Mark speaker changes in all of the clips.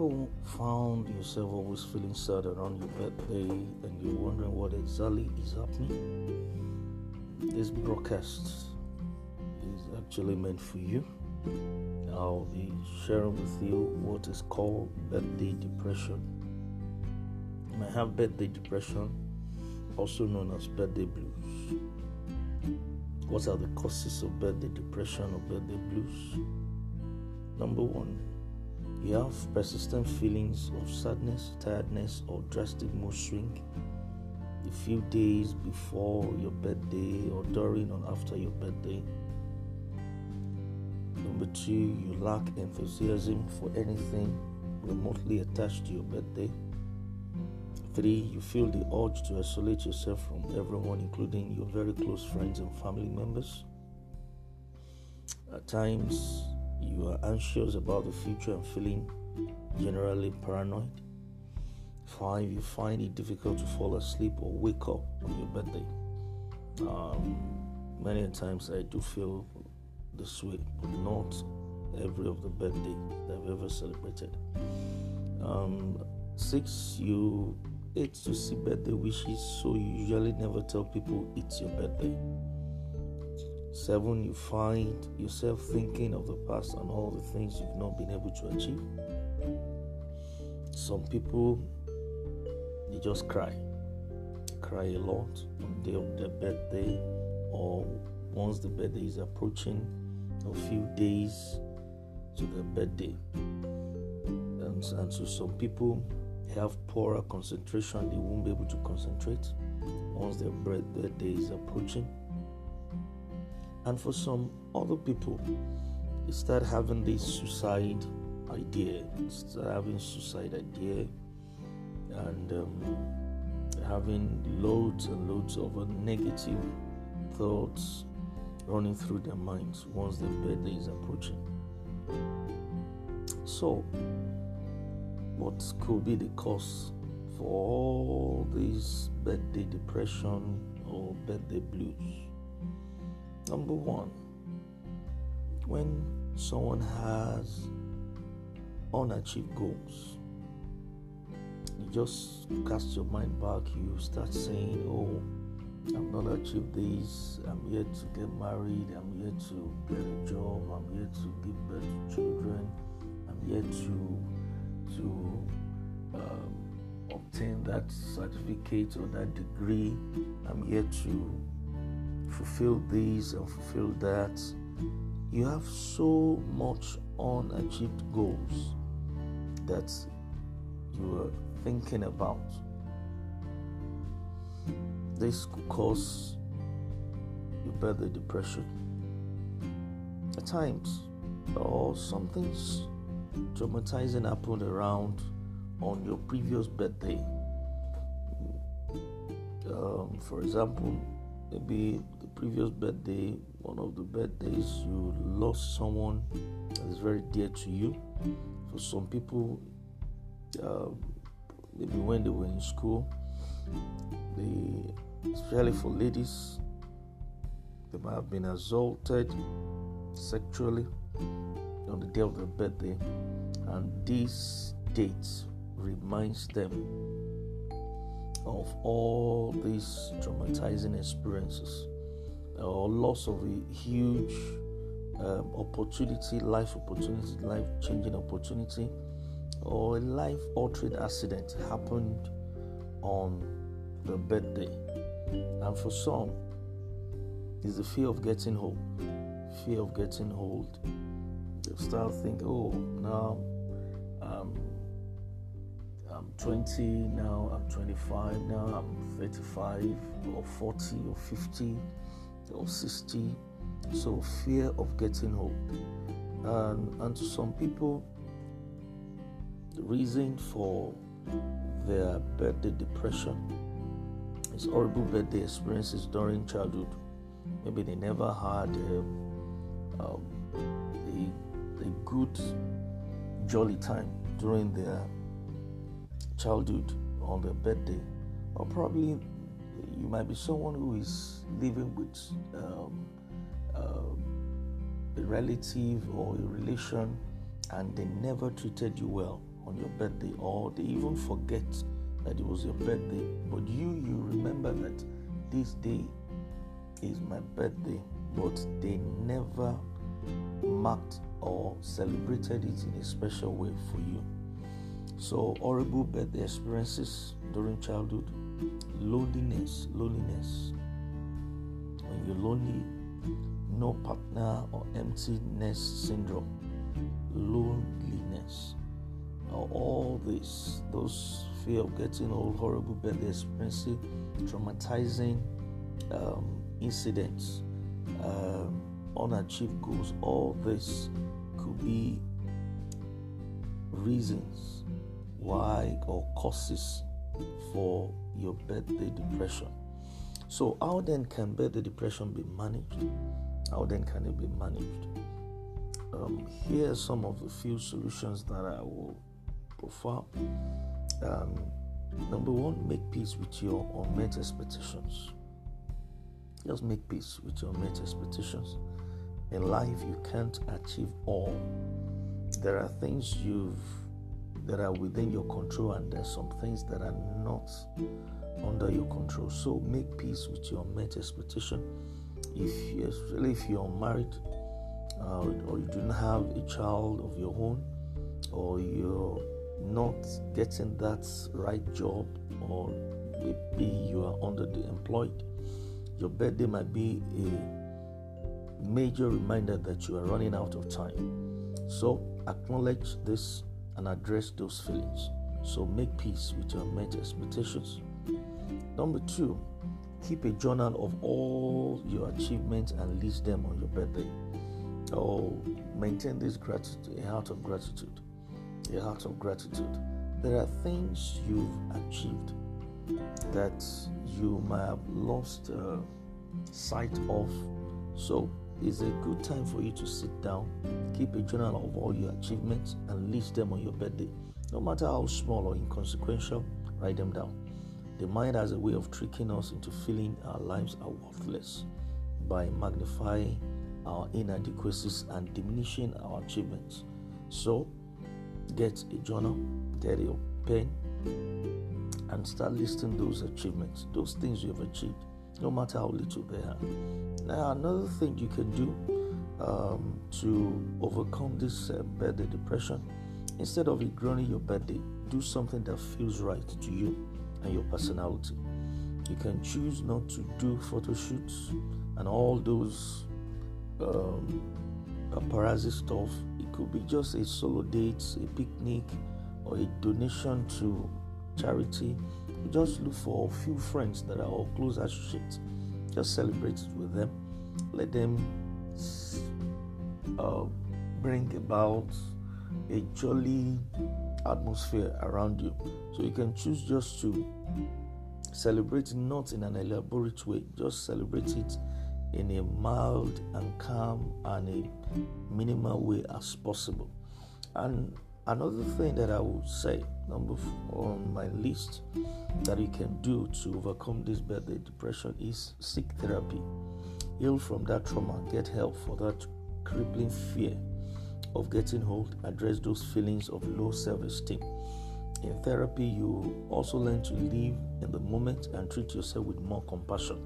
Speaker 1: ever found yourself always feeling sad around your birthday and you're wondering what exactly is happening? This broadcast is actually meant for you. I'll be sharing with you what is called birthday depression. You may have birthday depression, also known as birthday blues. What are the causes of birthday depression or birthday blues? Number one, you have persistent feelings of sadness, tiredness, or drastic mood swing a few days before your birthday or during or after your birthday. Number two, you lack enthusiasm for anything remotely attached to your birthday. Three, you feel the urge to isolate yourself from everyone, including your very close friends and family members. At times, you are anxious about the future and feeling generally paranoid. Five, you find it difficult to fall asleep or wake up on your birthday. Um, many times I do feel this way, but not every of the birthday that I've ever celebrated. Um, six, you hate to see birthday wishes, so you usually never tell people it's your birthday. Seven, you find yourself thinking of the past and all the things you've not been able to achieve. Some people, they just cry. cry a lot on the day of their birthday or once the birthday is approaching a few days to their birthday. And, and so some people have poorer concentration, they won't be able to concentrate once their birthday is approaching and for some other people, they start having this suicide idea, start having suicide idea, and um, having loads and loads of negative thoughts running through their minds once their birthday is approaching. So, what could be the cause for all this birthday depression or birthday blues? Number one, when someone has unachieved goals, you just cast your mind back, you start saying, Oh, I'm not achieved this, I'm yet to get married, I'm yet to get a job, I'm yet to give birth to children, I'm yet to to um, obtain that certificate or that degree, I'm yet to fulfill this and fulfill that. You have so much unachieved goals that you are thinking about. This could cause you better depression. At times, or something's traumatizing happened around on your previous birthday. Um, for example, maybe the previous birthday, one of the birthdays, you lost someone that is very dear to you. For some people, uh, maybe when they were in school, they, especially for ladies, they might have been assaulted sexually on the day of their birthday, and this date reminds them of all these traumatizing experiences or loss of a huge um, opportunity, life opportunity, life changing opportunity, or a life altering accident happened on the birthday. And for some, is the fear of getting old. Fear of getting old. They start thinking, oh, now um, 20 now, I'm 25 now, I'm 35 or 40 or 50 or 60. So, fear of getting old. And, and to some people, the reason for their birthday depression is horrible birthday experiences during childhood. Maybe they never had a, um, a, a good, jolly time during their childhood on their birthday, or probably you might be someone who is living with um, uh, a relative or a relation and they never treated you well on your birthday, or they even forget that it was your birthday. But you, you remember that this day is my birthday, but they never marked or celebrated it in a special way for you. So, horrible birthday experiences during childhood, loneliness, loneliness. When you're lonely, no partner or emptiness syndrome, loneliness, all this, those fear of getting old, horrible birthday experiences, traumatizing um, incidents, um, unachieved goals, all this could be reasons why or causes for your birthday depression. So, how then can birthday depression be managed? How then can it be managed? Um, here are some of the few solutions that I will profile. Um, number one, make peace with your unmet expectations. Just make peace with your unmet expectations. In life, you can't achieve all. There are things you've that are within your control, and there's some things that are not under your control. So make peace with your unmet expectation. If especially if you're married uh, or you do not have a child of your own, or you're not getting that right job, or maybe you are under the employed, your birthday might be a major reminder that you are running out of time. So acknowledge this and address those feelings. So make peace with your met expectations. Number two, keep a journal of all your achievements and list them on your birthday. Oh, maintain this gratitude, a heart of gratitude. A heart of gratitude. There are things you've achieved that you might have lost uh, sight of. So it's a good time for you to sit down, keep a journal of all your achievements, and list them on your birthday. No matter how small or inconsequential, write them down. The mind has a way of tricking us into feeling our lives are worthless by magnifying our inadequacies and diminishing our achievements. So, get a journal, get a pen, and start listing those achievements, those things you have achieved, no matter how little they are. Now, another thing you can do um, to overcome this uh, birthday depression, instead of ignoring your birthday, do something that feels right to you and your personality. You can choose not to do photo shoots and all those um, paparazzi stuff. It could be just a solo date, a picnic, or a donation to charity. Just look for a few friends that are all close associates. Just celebrate it with them. Let them uh, bring about a jolly atmosphere around you. So you can choose just to celebrate it, not in an elaborate way, just celebrate it in a mild and calm and a minimal way as possible. And another thing that I would say, number four on my list, that you can do to overcome this birthday depression is seek therapy. Heal from that trauma, get help for that crippling fear of getting old, address those feelings of low self esteem. In therapy, you also learn to live in the moment and treat yourself with more compassion.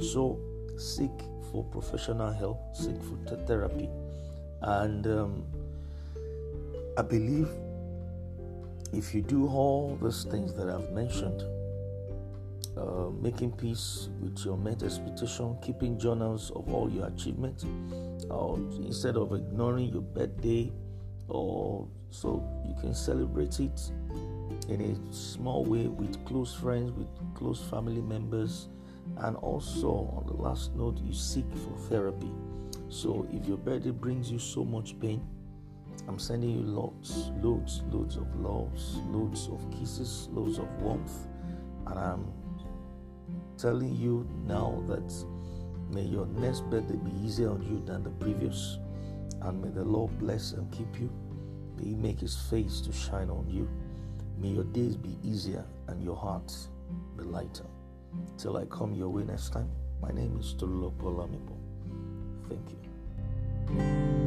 Speaker 1: So, seek for professional help, seek for therapy. And um, I believe if you do all those things that I've mentioned, uh, making peace with your met expectation, keeping journals of all your achievements, or instead of ignoring your birthday, or so you can celebrate it in a small way with close friends, with close family members, and also on the last note, you seek for therapy. So if your birthday brings you so much pain, I'm sending you loads, loads, loads of loves, loads of kisses, loads of warmth, and I'm telling you now that may your next birthday be easier on you than the previous, and may the Lord bless and keep you. May He make His face to shine on you. May your days be easier and your hearts be lighter. Till I come your way next time, my name is Tolulopo Lamipo. Thank you.